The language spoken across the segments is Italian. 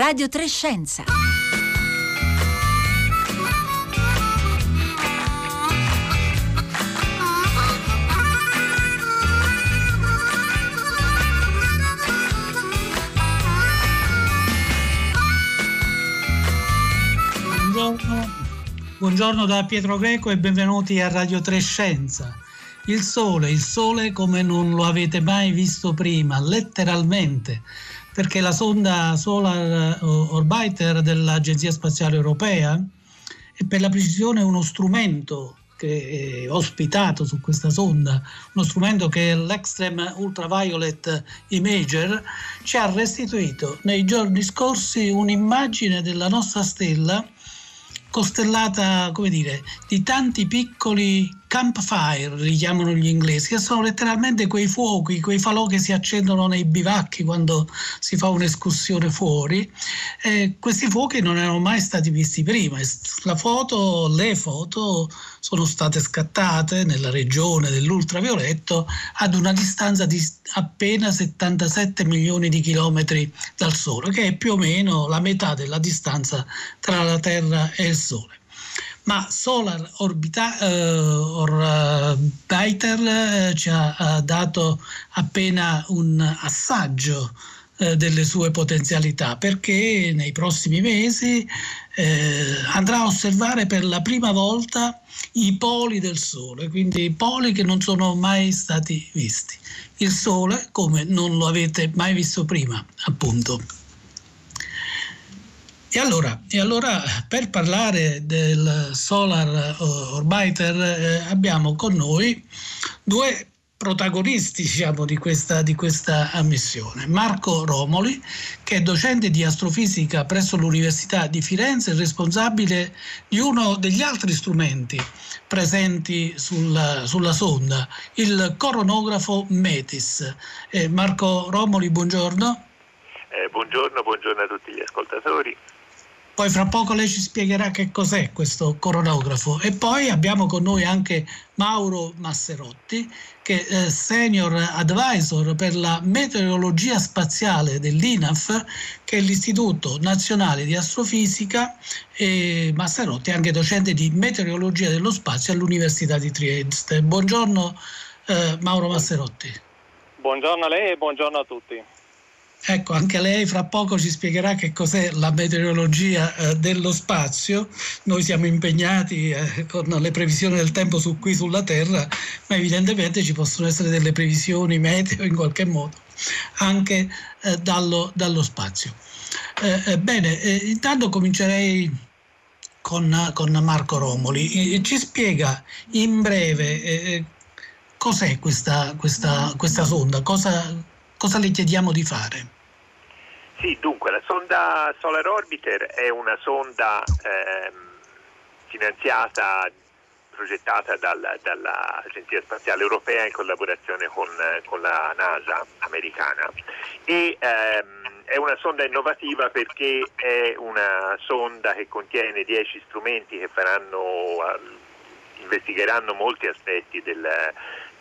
Radio Trescenza. Buongiorno. Buongiorno da Pietro Greco e benvenuti a Radio Trescenza. Il sole, il sole come non lo avete mai visto prima, letteralmente, perché la sonda Solar Orbiter dell'Agenzia Spaziale Europea è per la precisione uno strumento che è ospitato su questa sonda, uno strumento che è l'Extreme Ultraviolet Imager, ci ha restituito nei giorni scorsi un'immagine della nostra stella costellata, come dire, di tanti piccoli campfire, li chiamano gli inglesi, che sono letteralmente quei fuochi, quei falò che si accendono nei bivacchi quando si fa un'escursione fuori. Eh, questi fuochi non erano mai stati visti prima. La foto, le foto sono state scattate nella regione dell'ultravioletto ad una distanza di appena 77 milioni di chilometri dal Sole, che è più o meno la metà della distanza tra la Terra e il Sole ma Solar Orbita, uh, Orbiter uh, ci ha dato appena un assaggio delle sue potenzialità perché nei prossimi mesi andrà a osservare per la prima volta i poli del Sole, quindi poli che non sono mai stati visti. Il Sole come non lo avete mai visto prima, appunto. E allora, e allora, per parlare del Solar Orbiter eh, abbiamo con noi due protagonisti diciamo, di, questa, di questa missione. Marco Romoli, che è docente di astrofisica presso l'Università di Firenze e responsabile di uno degli altri strumenti presenti sulla, sulla sonda, il coronografo METIS. Eh, Marco Romoli, buongiorno. Eh, buongiorno, buongiorno a tutti gli ascoltatori. Poi fra poco lei ci spiegherà che cos'è questo coronografo. E poi abbiamo con noi anche Mauro Masserotti, che è senior advisor per la meteorologia spaziale dell'INAF, che è l'Istituto Nazionale di Astrofisica, e Masserotti è anche docente di meteorologia dello spazio all'Università di Trieste. Buongiorno eh, Mauro Masserotti. Buongiorno a lei e buongiorno a tutti. Ecco, anche lei fra poco ci spiegherà che cos'è la meteorologia eh, dello spazio. Noi siamo impegnati eh, con le previsioni del tempo su qui sulla Terra, ma evidentemente ci possono essere delle previsioni meteo in qualche modo anche eh, dallo, dallo, spazio. Eh, eh, bene, eh, intanto comincerei con, con Marco Romoli. ci spiega in breve cos'è questa, questa, questa sonda, cosa, cosa le chiediamo di fare? Sì, dunque la sonda Solar Orbiter è una sonda ehm, finanziata, progettata dal, dall'Agenzia Spaziale Europea in collaborazione con, con la NASA americana e ehm, è una sonda innovativa perché è una sonda che contiene 10 strumenti che faranno, investigheranno molti aspetti del,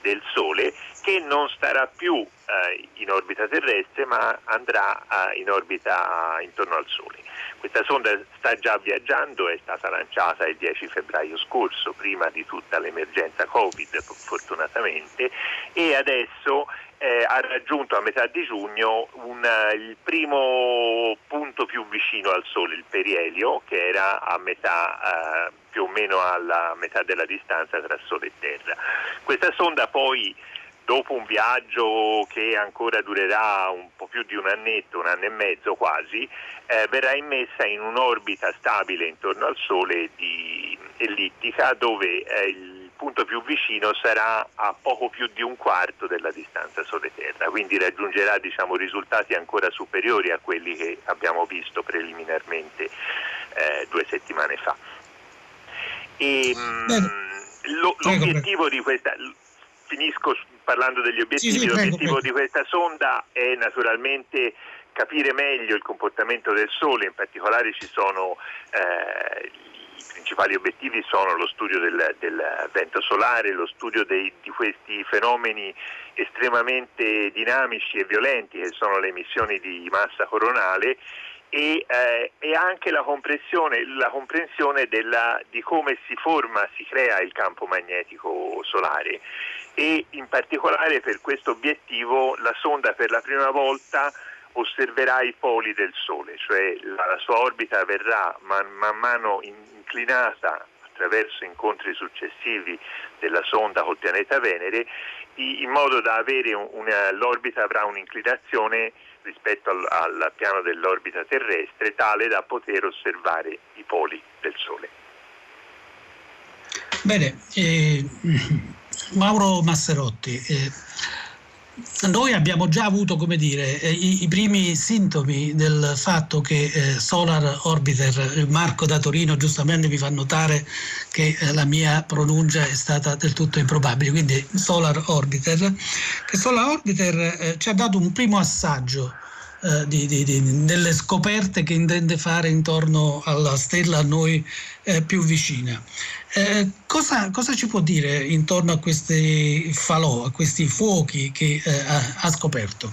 del Sole che non starà più eh, in orbita terrestre ma andrà eh, in orbita intorno al Sole. Questa sonda sta già viaggiando, è stata lanciata il 10 febbraio scorso, prima di tutta l'emergenza Covid fortunatamente, e adesso eh, ha raggiunto a metà di giugno un, il primo punto più vicino al Sole, il perielio, che era a metà, eh, più o meno alla metà della distanza tra Sole e Terra. Questa sonda poi dopo un viaggio che ancora durerà un po' più di un annetto, un anno e mezzo quasi, eh, verrà immessa in un'orbita stabile intorno al Sole di ellittica dove eh, il punto più vicino sarà a poco più di un quarto della distanza Sole-Terra, quindi raggiungerà diciamo, risultati ancora superiori a quelli che abbiamo visto preliminarmente eh, due settimane fa. E, mh, lo, l'obiettivo di questa finisco parlando degli obiettivi, sì, sì, prego, l'obiettivo prego. di questa sonda è naturalmente capire meglio il comportamento del Sole, in particolare ci sono eh, principali obiettivi sono lo studio del, del vento solare, lo studio dei, di questi fenomeni estremamente dinamici e violenti che sono le emissioni di massa coronale e, eh, e anche la comprensione, la comprensione della, di come si forma, si crea il campo magnetico solare. E in particolare per questo obiettivo la sonda per la prima volta osserverà i poli del Sole, cioè la, la sua orbita verrà man, man mano inclinata attraverso incontri successivi della sonda col pianeta Venere in modo da avere una, l'orbita avrà un'inclinazione rispetto al, al piano dell'orbita terrestre tale da poter osservare i poli del Sole. Bene, eh, Mauro Masserotti, eh, noi abbiamo già avuto come dire, eh, i, i, primi sintomi del fatto che eh, Solar Orbiter, Marco da Torino giustamente mi fa notare che eh, la mia pronuncia è stata del tutto improbabile, quindi Solar Orbiter, che Solar Orbiter eh, ci ha dato un primo assaggio eh, di, di, di, delle scoperte che intende fare intorno alla stella a noi eh, più vicina. Eh, cosa, cosa, ci può dire intorno a questi falò, a questi fuochi che eh, ha, scoperto?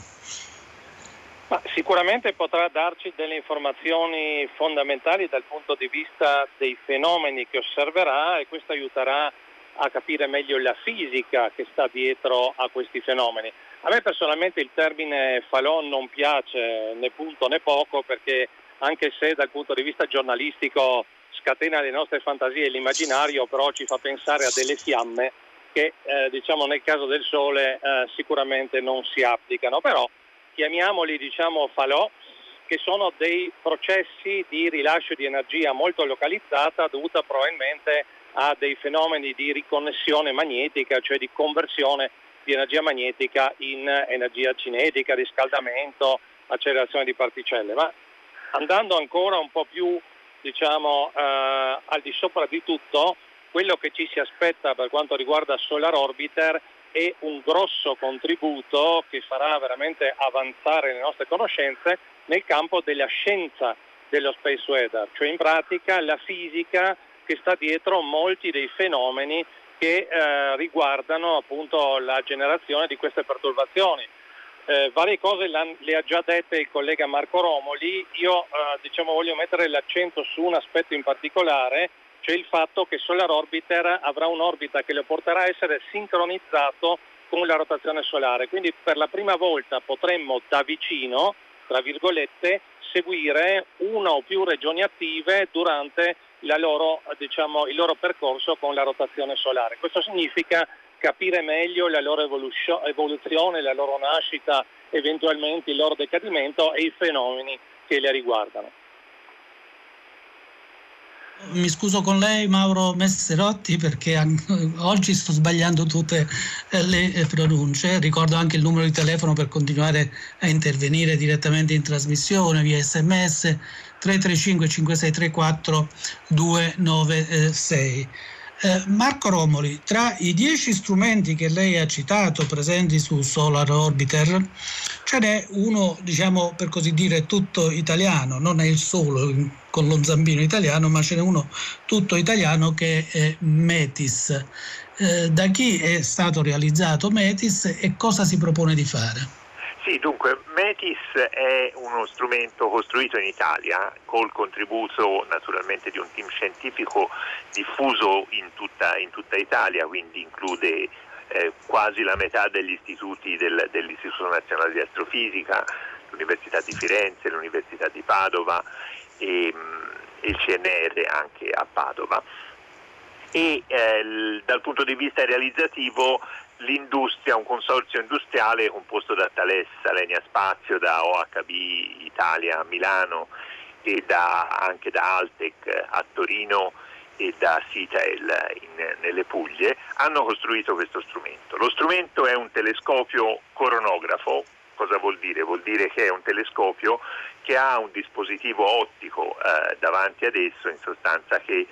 Ma sicuramente potrà darci delle informazioni fondamentali dal punto di vista dei fenomeni che osserverà e questo aiuterà a capire meglio la fisica che sta dietro a questi fenomeni. A me personalmente il termine falò non piace né punto né poco perché anche se dal punto di vista giornalistico scatena le nostre fantasie e l'immaginario, però ci fa pensare a delle fiamme che eh, diciamo nel caso del Sole eh, sicuramente non si applicano, però chiamiamoli diciamo falò che sono dei processi di rilascio di energia molto localizzata dovuta probabilmente a dei fenomeni di riconnessione magnetica, cioè di conversione di energia magnetica in energia cinetica, riscaldamento, accelerazione di particelle. Ma andando ancora un po' più diciamo, eh, al di sopra di tutto, quello che ci si aspetta per quanto riguarda Solar Orbiter è un grosso contributo che farà veramente avanzare le nostre conoscenze nel campo della scienza dello space weather, cioè in pratica la fisica che sta dietro molti dei fenomeni che eh, riguardano appunto la generazione di queste perturbazioni. Eh, varie cose le ha già dette il collega Marco Romoli, io eh, diciamo, voglio mettere l'accento su un aspetto in particolare, cioè il fatto che Solar Orbiter avrà un'orbita che lo porterà a essere sincronizzato con la rotazione solare, quindi per la prima volta potremmo da vicino, tra virgolette, seguire una o più regioni attive durante loro, diciamo, il loro percorso con la rotazione solare. Questo significa capire meglio la loro evoluzione, la loro nascita, eventualmente il loro decadimento e i fenomeni che le riguardano. Mi scuso con lei Mauro Messerotti perché oggi sto sbagliando tutte eh, le eh, pronunce, ricordo anche il numero di telefono per continuare a intervenire direttamente in trasmissione via sms 335 5634 296. Eh, Marco Romoli, tra i dieci strumenti che lei ha citato presenti su Solar Orbiter, ce n'è uno, diciamo per così dire, tutto italiano, non è il solo con lo zambino italiano, ma ce n'è uno tutto italiano che è Metis. Eh, da chi è stato realizzato Metis e cosa si propone di fare? Sì, dunque Metis è uno strumento costruito in Italia col contributo naturalmente di un team scientifico diffuso in tutta, in tutta Italia, quindi include eh, quasi la metà degli istituti del, dell'Istituto Nazionale di Astrofisica, l'Università di Firenze, l'Università di Padova e, e il CNR anche a Padova. E eh, dal punto di vista realizzativo l'industria, un consorzio industriale composto da Thales, Alenia Spazio, da OHB Italia a Milano e da, anche da Altec a Torino e da Citael in, nelle Puglie, hanno costruito questo strumento. Lo strumento è un telescopio coronografo, cosa vuol dire? Vuol dire che è un telescopio che ha un dispositivo ottico eh, davanti ad esso, in sostanza che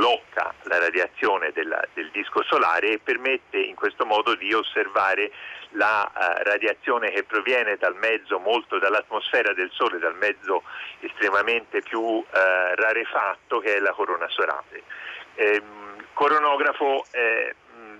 blocca la radiazione della, del disco solare e permette in questo modo di osservare la uh, radiazione che proviene dal mezzo, molto dall'atmosfera del Sole, dal mezzo estremamente più uh, rarefatto che è la corona solare. Eh, coronografo, eh,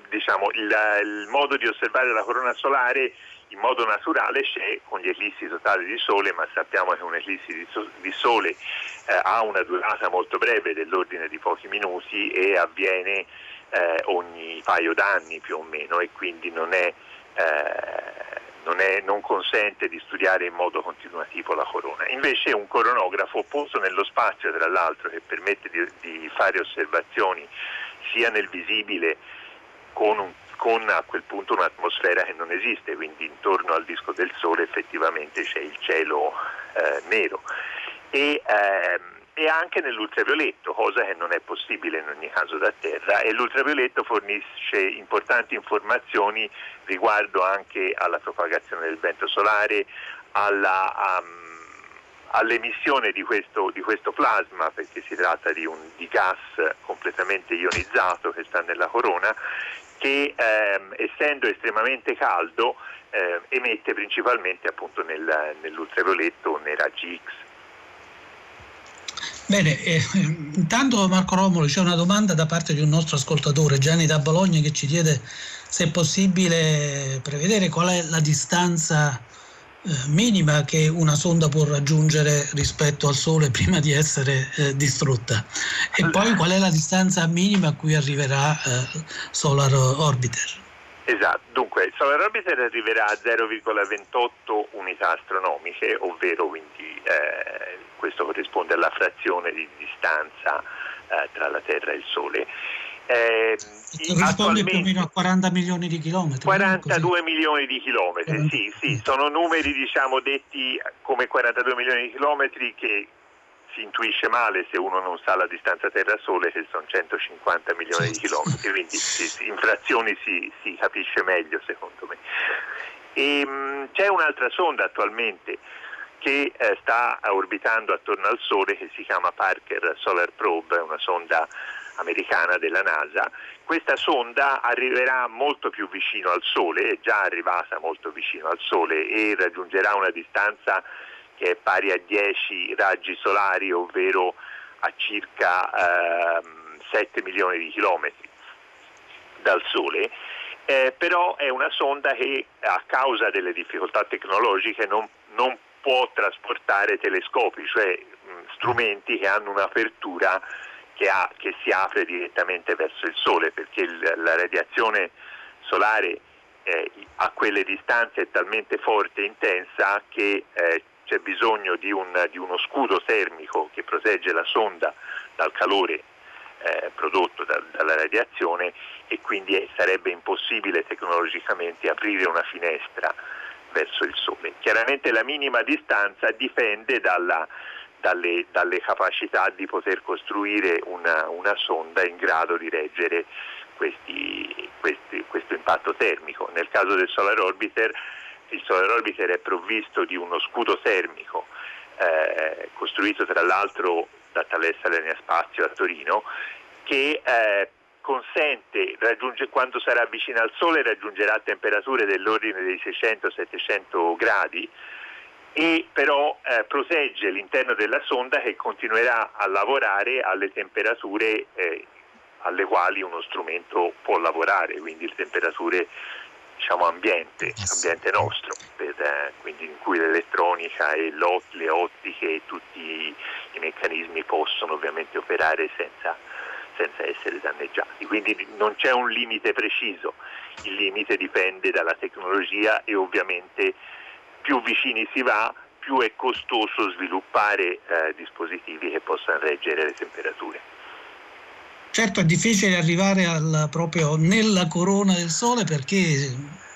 diciamo, il, il, modo di osservare la corona solare in modo naturale c'è con gli eclissi totali di sole, ma sappiamo che un'eclissi di, di sole eh, ha una durata molto breve dell'ordine di pochi minuti e avviene eh, ogni paio d'anni più o meno e quindi non, è, eh, non, è, non, consente di studiare in modo continuativo la corona. Invece un coronografo posto nello spazio, tra l'altro, che permette di, di fare osservazioni sia nel visibile con un con a quel punto un'atmosfera che non esiste, quindi intorno al disco del Sole effettivamente c'è il cielo eh, nero. E, ehm, e anche nell'ultravioletto, cosa che non è possibile in ogni caso da terra e l'ultravioletto fornisce importanti informazioni riguardo anche alla propagazione del vento solare, alla, um, all'emissione di questo, di questo, plasma, perché si tratta di un di gas completamente ionizzato che sta nella corona che ehm, essendo estremamente caldo eh, emette principalmente appunto nel, nell'ultravioletto nei raggi X. Bene, eh, intanto Marco Romolo c'è una domanda da parte di un nostro ascoltatore, Gianni da Bologna, che ci chiede se è possibile prevedere qual è la distanza minima che una sonda può raggiungere rispetto al Sole prima di essere eh, distrutta. E poi qual è la distanza minima a cui arriverà eh, Solar Orbiter. Esatto, dunque Solar Orbiter arriverà a 0,28 unità astronomiche, ovvero quindi eh, questo corrisponde alla frazione di distanza eh, tra la Terra e il Sole eh, risponde più o meno a 40 milioni di chilometri. 42 milioni di chilometri, sì, sì, sono numeri diciamo detti come 42 milioni di chilometri che si intuisce male se uno non sa la distanza Terra-Sole che sono 150 milioni sì. di chilometri, quindi sì, in frazioni si, si, capisce meglio secondo me. E, ehm, mh, c'è un'altra sonda attualmente che eh, sta orbitando attorno al Sole che si chiama Parker Solar Probe, è una sonda americana della NASA, questa sonda arriverà molto più vicino al Sole, è già arrivata molto vicino al Sole e raggiungerà una distanza che è pari a 10 raggi solari, ovvero a circa eh, 7 milioni di chilometri dal Sole. Eh, però è una sonda che a causa delle difficoltà tecnologiche non, non può trasportare telescopi, cioè mh, strumenti che hanno un'apertura che, ha, che si apre direttamente verso il Sole perché il, la radiazione solare eh, a quelle distanze è talmente forte e intensa che eh, c'è bisogno di, un, di, uno scudo termico che protegge la sonda dal calore eh, prodotto da, dalla radiazione e quindi è, sarebbe impossibile tecnologicamente aprire una finestra verso il Sole. Chiaramente la minima distanza dipende dalla, dalle, dalle capacità di poter costruire una, una, sonda in grado di reggere questi, questi, questo impatto termico. Nel caso del Solar Orbiter, il Solar Orbiter è provvisto di uno scudo termico eh, costruito tra l'altro da Thales Alenia Spazio a Torino che eh, consente, quando sarà vicino al Sole raggiungerà temperature dell'ordine dei 600-700 gradi e però eh, protegge l'interno della sonda che continuerà a lavorare alle temperature eh, alle quali uno strumento può lavorare, quindi le temperature diciamo, ambiente, ambiente nostro, per, eh, quindi in cui l'elettronica e le ottiche e tutti i meccanismi possono ovviamente operare senza, senza essere danneggiati. Quindi non c'è un limite preciso, il limite dipende dalla tecnologia e ovviamente più vicini si va, più è costoso sviluppare eh, dispositivi che possano reggere le temperature. Certo è difficile arrivare al, proprio nella corona del Sole perché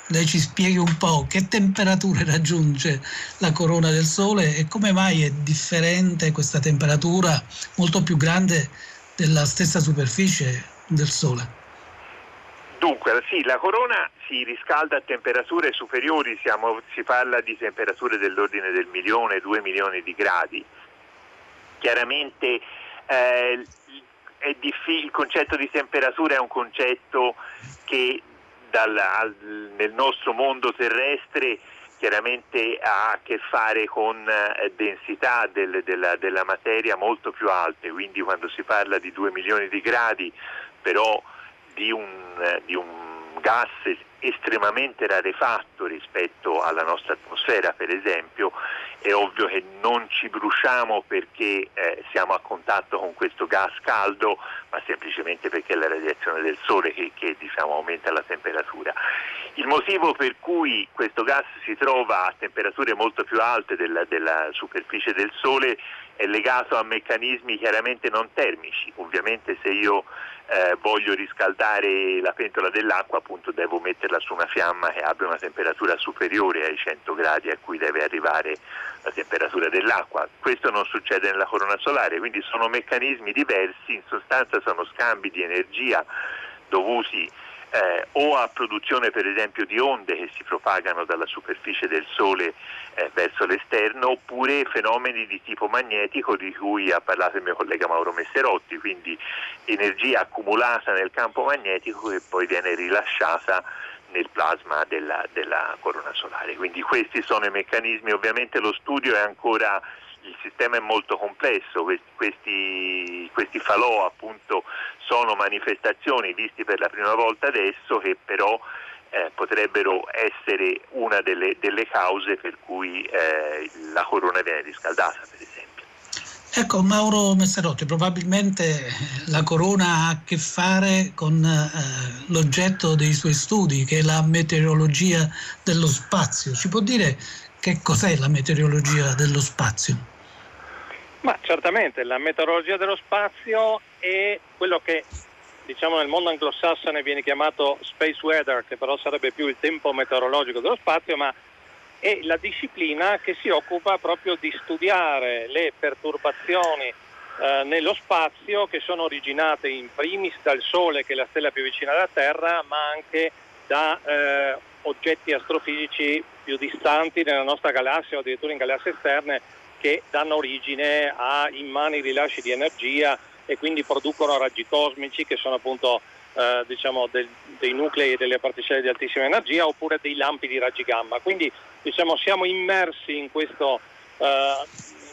lei ci spieghi un po' che temperature raggiunge la corona del Sole e come mai è differente questa temperatura molto più grande della stessa superficie del Sole. Dunque, sì, la corona si riscalda a temperature superiori, siamo, si parla di temperature dell'ordine del milione, due milioni di gradi. Chiaramente eh, diffi- il concetto di temperatura è un concetto che dal, al, nel nostro mondo terrestre chiaramente ha a che fare con eh, densità del, della, della materia molto più alte, quindi quando si parla di 2 milioni di gradi però di un, di un gas estremamente rarefatto rispetto alla nostra atmosfera per esempio, è ovvio che non ci bruciamo perché eh, siamo a contatto con questo gas caldo, ma semplicemente perché è la radiazione del sole che, che diciamo, aumenta la temperatura. Il motivo per cui questo gas si trova a temperature molto più alte della, della superficie del sole è legato a meccanismi chiaramente non termici. Ovviamente se io eh, voglio riscaldare la pentola dell'acqua appunto devo metterla su una fiamma che abbia una temperatura superiore ai 100 gradi a cui deve arrivare la temperatura dell'acqua. Questo non succede nella corona solare, quindi sono meccanismi diversi, in sostanza sono scambi di energia dovuti eh, o a produzione per esempio di onde che si propagano dalla superficie del Sole eh, verso l'esterno oppure fenomeni di tipo magnetico di cui ha parlato il mio collega Mauro Messerotti, quindi energia accumulata nel campo magnetico che poi viene rilasciata nel plasma della, della corona solare. Quindi questi sono i meccanismi, ovviamente lo studio è ancora il sistema è molto complesso, questi, questi falò appunto sono manifestazioni visti per la prima volta adesso che però eh, potrebbero essere una delle, delle, cause per cui eh, la corona viene riscaldata per esempio. Ecco Mauro Messerotti, probabilmente la corona ha a che fare con eh, l'oggetto dei suoi studi che è la meteorologia dello spazio. Ci può dire che cos'è la meteorologia dello spazio? Ma certamente la meteorologia dello spazio è quello che diciamo nel mondo anglosassone viene chiamato space weather, che però sarebbe più il tempo meteorologico dello spazio, ma è la disciplina che si occupa proprio di studiare le perturbazioni eh, nello spazio che sono originate in primis dal Sole, che è la stella più vicina alla Terra, ma anche da eh, oggetti astrofisici più distanti nella nostra galassia o addirittura in galassie esterne che danno origine a immani rilasci di energia e quindi producono raggi cosmici che sono appunto eh, diciamo del, dei nuclei e delle particelle di altissima energia oppure dei lampi di raggi gamma. Quindi diciamo, siamo immersi in, questo, eh,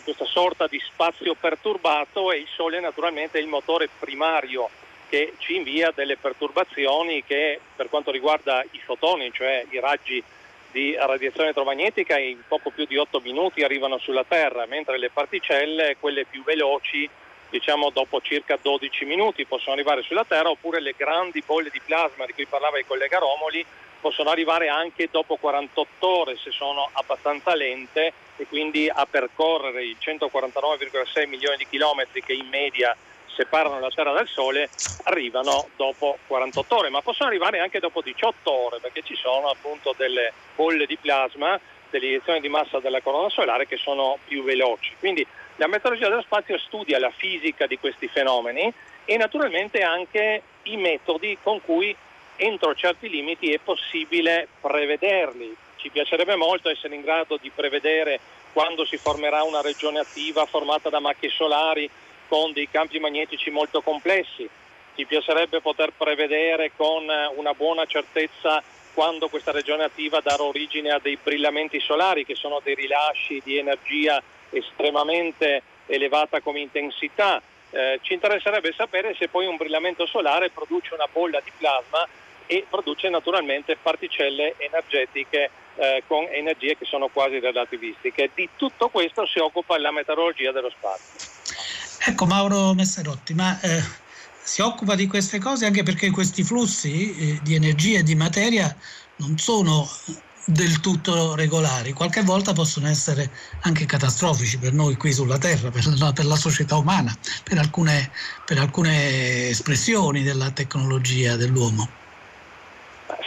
questa sorta di spazio perturbato e il Sole naturalmente è il motore primario che ci invia delle perturbazioni che per quanto riguarda i fotoni, cioè i raggi di radiazione elettromagnetica in poco più di 8 minuti arrivano sulla Terra, mentre le particelle, quelle più veloci, diciamo dopo circa 12 minuti possono arrivare sulla Terra, oppure le grandi bolle di plasma di cui parlava il collega Romoli possono arrivare anche dopo 48 ore se sono abbastanza lente e quindi a percorrere i 149,6 milioni di chilometri che in media separano la Terra dal Sole arrivano dopo 48 ore, ma possono arrivare anche dopo 18 ore perché ci sono appunto delle bolle di plasma, delle iniezioni di massa della corona solare che sono più veloci. Quindi la meteorologia dello spazio studia la fisica di questi fenomeni e naturalmente anche i metodi con cui entro certi limiti è possibile prevederli. Ci piacerebbe molto essere in grado di prevedere quando si formerà una regione attiva formata da macchie solari con dei campi magnetici molto complessi. Ci piacerebbe poter prevedere con una buona certezza quando questa regione attiva darà origine a dei brillamenti solari, che sono dei rilasci di energia estremamente elevata come intensità. Eh, ci interesserebbe sapere se poi un brillamento solare produce una bolla di plasma e produce naturalmente particelle energetiche eh, con energie che sono quasi relativistiche. Di tutto questo si occupa la meteorologia dello spazio. Ecco Mauro Messerotti, ma eh, si occupa di queste cose anche perché questi flussi eh, di energia e di materia non sono del tutto regolari, qualche volta possono essere anche catastrofici per noi qui sulla Terra, per la, per la società umana, per alcune, per alcune espressioni della tecnologia dell'uomo.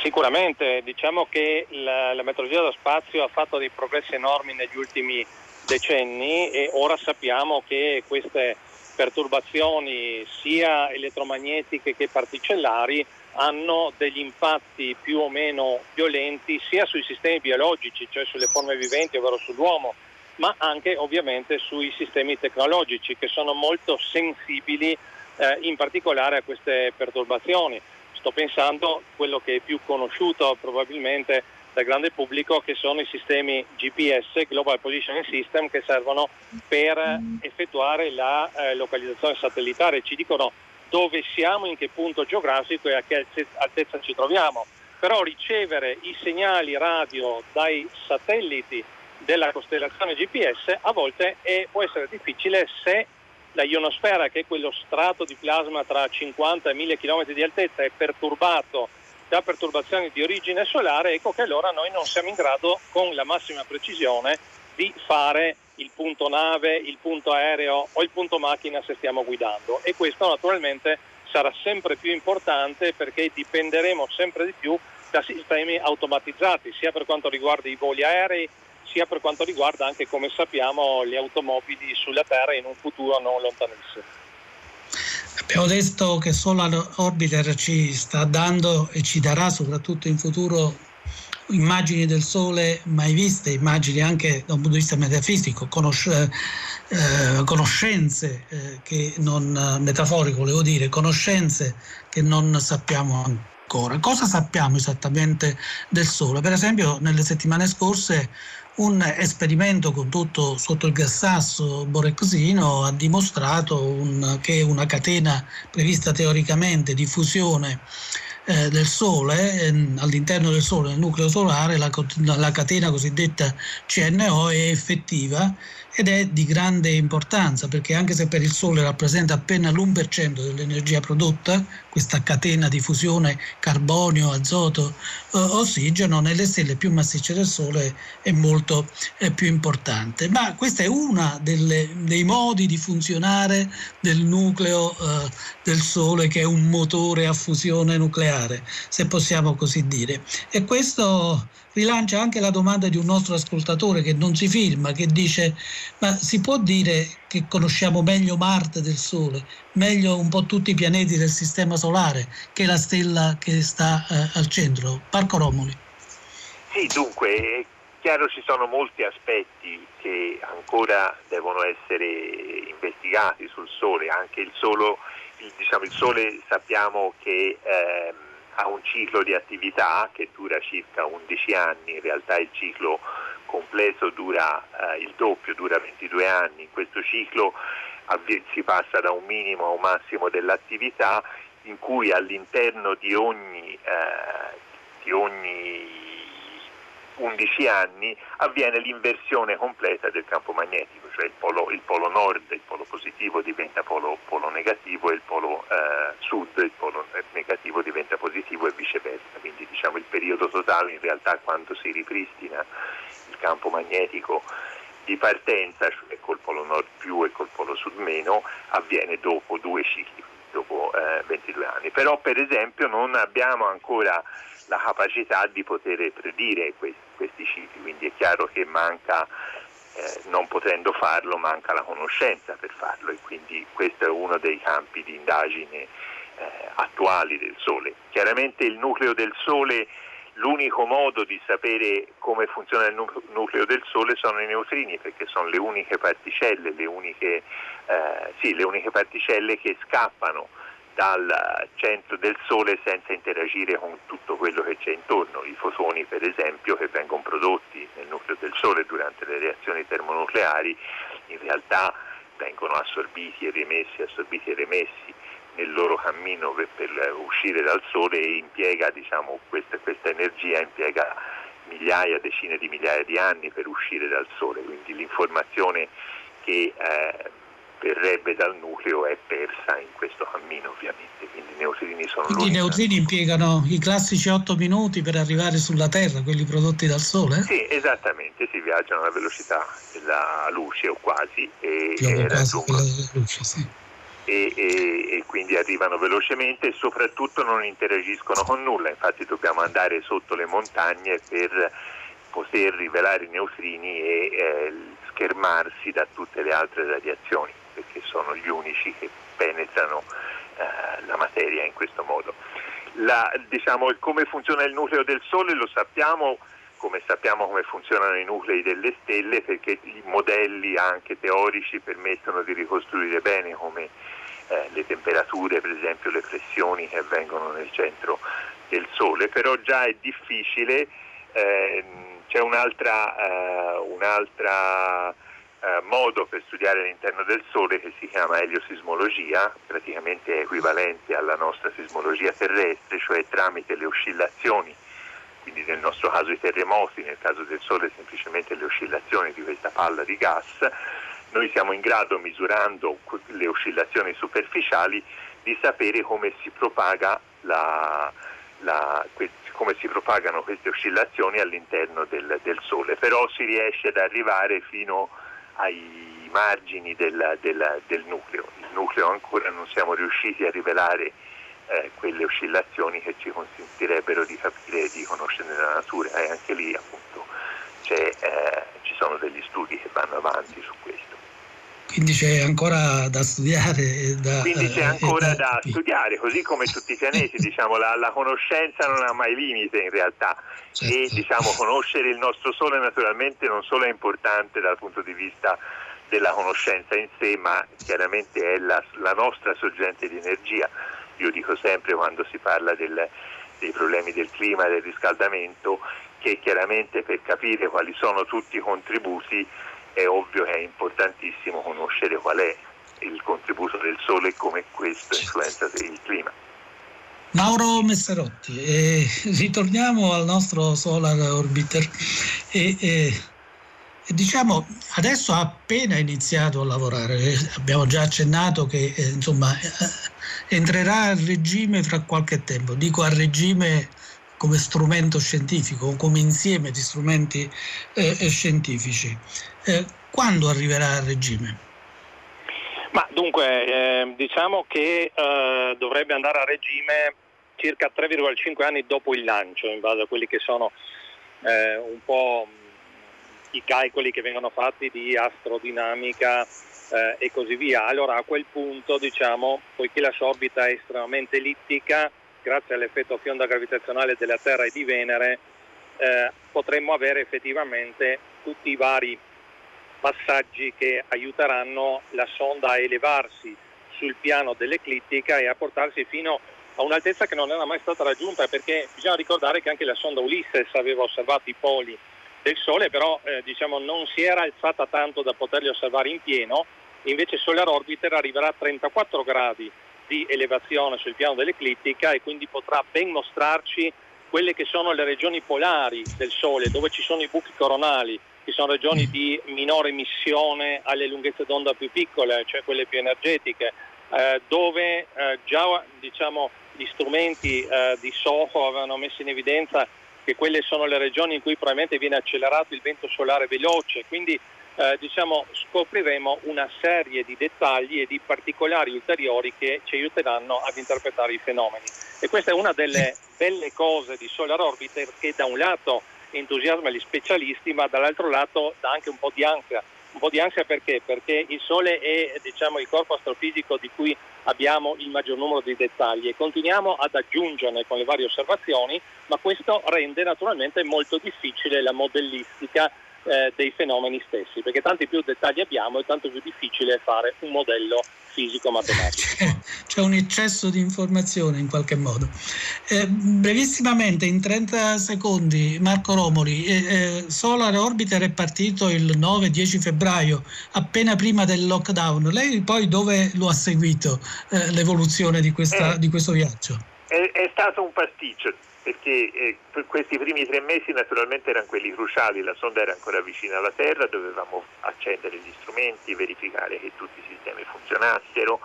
Sicuramente, diciamo che la, la meteorologia dello spazio ha fatto dei progressi enormi negli ultimi decenni e ora sappiamo che queste perturbazioni sia elettromagnetiche che particellari hanno degli impatti più o meno violenti sia sui sistemi biologici, cioè sulle forme viventi, ovvero sull'uomo, ma anche ovviamente sui sistemi tecnologici che sono molto sensibili eh, in particolare a queste perturbazioni. Sto pensando a quello che è più conosciuto probabilmente dal grande pubblico che sono i sistemi GPS, Global Positioning System, che servono per effettuare la eh, localizzazione satellitare. Ci dicono dove siamo, in che punto geografico e a che altezza ci troviamo. però ricevere i segnali radio dai satelliti della costellazione GPS a volte è, può essere difficile se la ionosfera, che è quello strato di plasma tra 50 e 1000 km di altezza, è perturbato da perturbazioni di origine solare, ecco che allora noi non siamo in grado con la massima precisione di fare il punto nave, il punto aereo o il punto macchina se stiamo guidando e questo naturalmente sarà sempre più importante perché dipenderemo sempre di più da sistemi automatizzati sia per quanto riguarda i voli aerei sia per quanto riguarda anche come sappiamo le automobili sulla Terra in un futuro non lontanissimo. Abbiamo detto che Solar Orbiter ci sta dando e ci darà soprattutto in futuro immagini del Sole mai viste, immagini anche da un punto di vista metafisico, conosc- eh, conoscenze eh, che non, metaforico volevo dire, conoscenze che non sappiamo ancora. Cosa sappiamo esattamente del Sole? Per esempio nelle settimane scorse un esperimento condotto sotto il gassasso borexino ha dimostrato un, che una catena prevista teoricamente di fusione eh, del Sole, eh, all'interno del Sole, nel nucleo solare, la, la catena cosiddetta CNO è effettiva ed è di grande importanza perché anche se per il Sole rappresenta appena l'1% dell'energia prodotta, questa catena di fusione carbonio, azoto, eh, ossigeno, nelle stelle più massicce del Sole è molto eh, più importante. Ma questo è uno dei modi di funzionare del nucleo eh, del Sole che è un motore a fusione nucleare, se possiamo così dire. E questo rilancia anche la domanda di un nostro ascoltatore che non si firma, che dice ma si può dire che conosciamo meglio Marte del Sole, meglio un po' tutti i pianeti del Sistema Solare che la stella che sta eh, al centro? Parco Romoli. Sì, dunque, è chiaro ci sono molti aspetti che ancora devono essere investigati sul Sole, anche il, solo, il, diciamo, il Sole sappiamo che... Eh, ha un ciclo di attività che dura circa 11 anni, in realtà il ciclo completo dura eh, il doppio, dura 22 anni, in questo ciclo si passa da un minimo a un massimo dell'attività in cui all'interno di ogni, eh, di ogni 11 anni avviene l'inversione completa del campo magnetico, cioè il polo, il polo nord, il polo positivo diventa polo, polo negativo e il polo eh, sud, il polo negativo diventa positivo e viceversa. Quindi diciamo il periodo totale in realtà quando si ripristina il campo magnetico di partenza, cioè col polo nord più e col polo sud meno, avviene dopo due cicli, dopo eh, 22 anni. Però per esempio non abbiamo ancora la capacità di poter predire questi, questi cicli, quindi è chiaro che manca, eh, non potendo farlo, manca la conoscenza per farlo e quindi questo è uno dei campi di indagine eh, attuali del Sole. Chiaramente il nucleo del Sole, l'unico modo di sapere come funziona il nucleo del Sole sono i neutrini perché sono le uniche particelle, le uniche, eh, sì, le uniche particelle che scappano dal centro del Sole senza interagire con tutto quello che c'è intorno, i fotoni per esempio che vengono prodotti nel nucleo del Sole durante le reazioni termonucleari in realtà vengono assorbiti e rimessi, assorbiti e remessi nel loro cammino per, per uscire dal Sole e impiega diciamo, questa, questa energia impiega migliaia, decine di migliaia di anni per uscire dal Sole, quindi l'informazione che eh, verrebbe dal nucleo è persa in questo cammino ovviamente, quindi i neutrini sono quindi i neutrini impiegano i classici 8 minuti per arrivare sulla Terra, quelli prodotti dal Sole? Sì, esattamente, si viaggiano alla velocità della luce o quasi e, e luce, sì. E, e, e, quindi arrivano velocemente e soprattutto non interagiscono con nulla, infatti dobbiamo andare sotto le montagne per poter rivelare i neutrini e eh, schermarsi da tutte le altre radiazioni perché sono gli unici che penetrano eh, la materia in questo modo. La, diciamo, come funziona il nucleo del Sole lo sappiamo come sappiamo come funzionano i nuclei delle stelle perché i modelli anche teorici permettono di ricostruire bene come eh, le temperature, per esempio le pressioni che avvengono nel centro del Sole, però già è difficile, eh, c'è un'altra, eh, un'altra eh, modo per studiare all'interno del Sole che si chiama eliosismologia, praticamente è equivalente alla nostra sismologia terrestre, cioè tramite le oscillazioni quindi nel nostro caso i terremoti, nel caso del Sole semplicemente le oscillazioni di questa palla di gas, noi siamo in grado, misurando le oscillazioni superficiali, di sapere come si, la, la, come si propagano queste oscillazioni all'interno del, del, Sole, però si riesce ad arrivare fino ai margini del, del, del nucleo. Il nucleo ancora non siamo riusciti a rivelare eh, quelle oscillazioni che ci consentirebbero di capire e di conoscere la natura e anche lì appunto eh, ci sono degli studi che vanno avanti su questo. Quindi c'è ancora da studiare. Da, Quindi c'è eh, ancora da, da studiare, così come tutti i pianeti, diciamo, la, la, conoscenza non ha mai limite in realtà certo. e diciamo, conoscere il nostro Sole naturalmente non solo è importante dal punto di vista della conoscenza in sé, ma chiaramente è la, la nostra sorgente di energia io dico sempre quando si parla del, dei problemi del clima e del riscaldamento che chiaramente per capire quali sono tutti i contributi è ovvio che è importantissimo conoscere qual è il contributo del Sole e come questo influenza il clima. Mauro Messerotti, eh, ritorniamo al nostro Solar Orbiter. E, eh, diciamo, adesso ha appena iniziato a lavorare, abbiamo già accennato che eh, insomma, eh, entrerà a regime fra qualche tempo, dico a regime come strumento scientifico o come insieme di strumenti eh, eh scientifici. Eh, quando arriverà a regime? Ma dunque, eh, diciamo che dovrebbe andare a regime circa 3,5 anni dopo il lancio, in base a quelli che sono un po' i calcoli che vengono fatti di astrodinamica eh, e così via. Allora a quel punto, diciamo, poiché la sua orbita è estremamente ellittica, grazie all'effetto fionda gravitazionale della Terra e di Venere, eh, potremmo avere effettivamente tutti i vari passaggi che aiuteranno la sonda a elevarsi sul piano dell'eclittica e a portarsi fino a un'altezza che non era mai stata raggiunta perché bisogna ricordare che anche la sonda Ulysses aveva osservato i poli del Sole, però eh, diciamo, non si era alzata tanto da poterli osservare in pieno, invece Solar Orbiter arriverà a 34 gradi di elevazione sul piano dell'eclittica e quindi potrà ben mostrarci quelle che sono le regioni polari del Sole, dove ci sono i buchi coronali, che sono regioni di minore emissione alle lunghezze d'onda più piccole, cioè quelle più energetiche, eh, dove eh, già diciamo, gli strumenti eh, di SOHO avevano messo in evidenza che quelle sono le regioni in cui probabilmente viene accelerato il vento solare veloce, quindi eh, diciamo, scopriremo una serie di dettagli e di particolari ulteriori che ci aiuteranno ad interpretare i fenomeni. E questa è una delle belle cose di Solar Orbiter che da un lato entusiasma gli specialisti, ma dall'altro lato dà anche un po' di ansia un po' di ansia perché? Perché il Sole è diciamo, il corpo astrofisico di cui abbiamo il maggior numero di dettagli e continuiamo ad aggiungerne con le varie osservazioni, ma questo rende naturalmente molto difficile la modellistica eh, dei fenomeni stessi, perché tanti più dettagli abbiamo e tanto più difficile è fare un modello fisico-matematico. C'è un eccesso di informazione in qualche modo. Eh, brevissimamente, in 30 secondi, Marco Romoli, eh, eh Solar Orbiter è partito il 9-10 febbraio, appena prima del lockdown. Lei poi dove lo ha seguito eh, l'evoluzione di, questa, eh, di questo viaggio? È, è stato un pasticcio perché eh, questi primi tre mesi naturalmente erano quelli cruciali, la sonda era ancora vicina alla Terra, dovevamo accendere gli strumenti, verificare che tutti i sistemi funzionassero,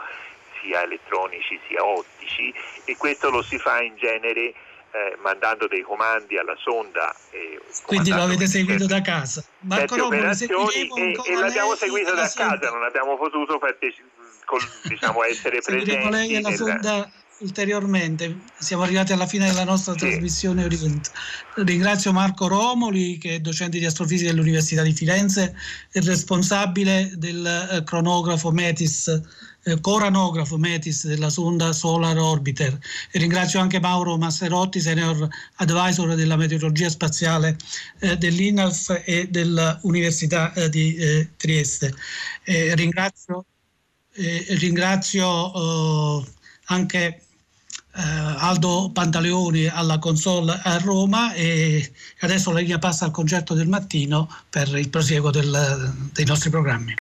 sia elettronici sia ottici e questo lo si fa in genere eh, mandando dei comandi alla sonda. Eh, Quindi lo avete seguito da casa. Marco operazioni e, e l'abbiamo seguito da casa, non abbiamo potuto parteci- col, diciamo, essere presenti. lei e la sonda ulteriormente. Siamo arrivati alla fine della nostra sì. trasmissione. Ringrazio Marco Romoli, che è docente di astrofisica dell'Università di Firenze e responsabile del eh, cronografo Metis, eh, coranografo Metis della sonda Solar Orbiter. E ringrazio anche Mauro Masserotti, senior advisor della meteorologia spaziale eh, dell'INAF e dell'Università eh, di Trieste. ringrazio ringrazio anche Aldo Pantaleoni alla console a Roma e adesso la linea passa al concerto del mattino per il prosieguo del, dei nostri programmi.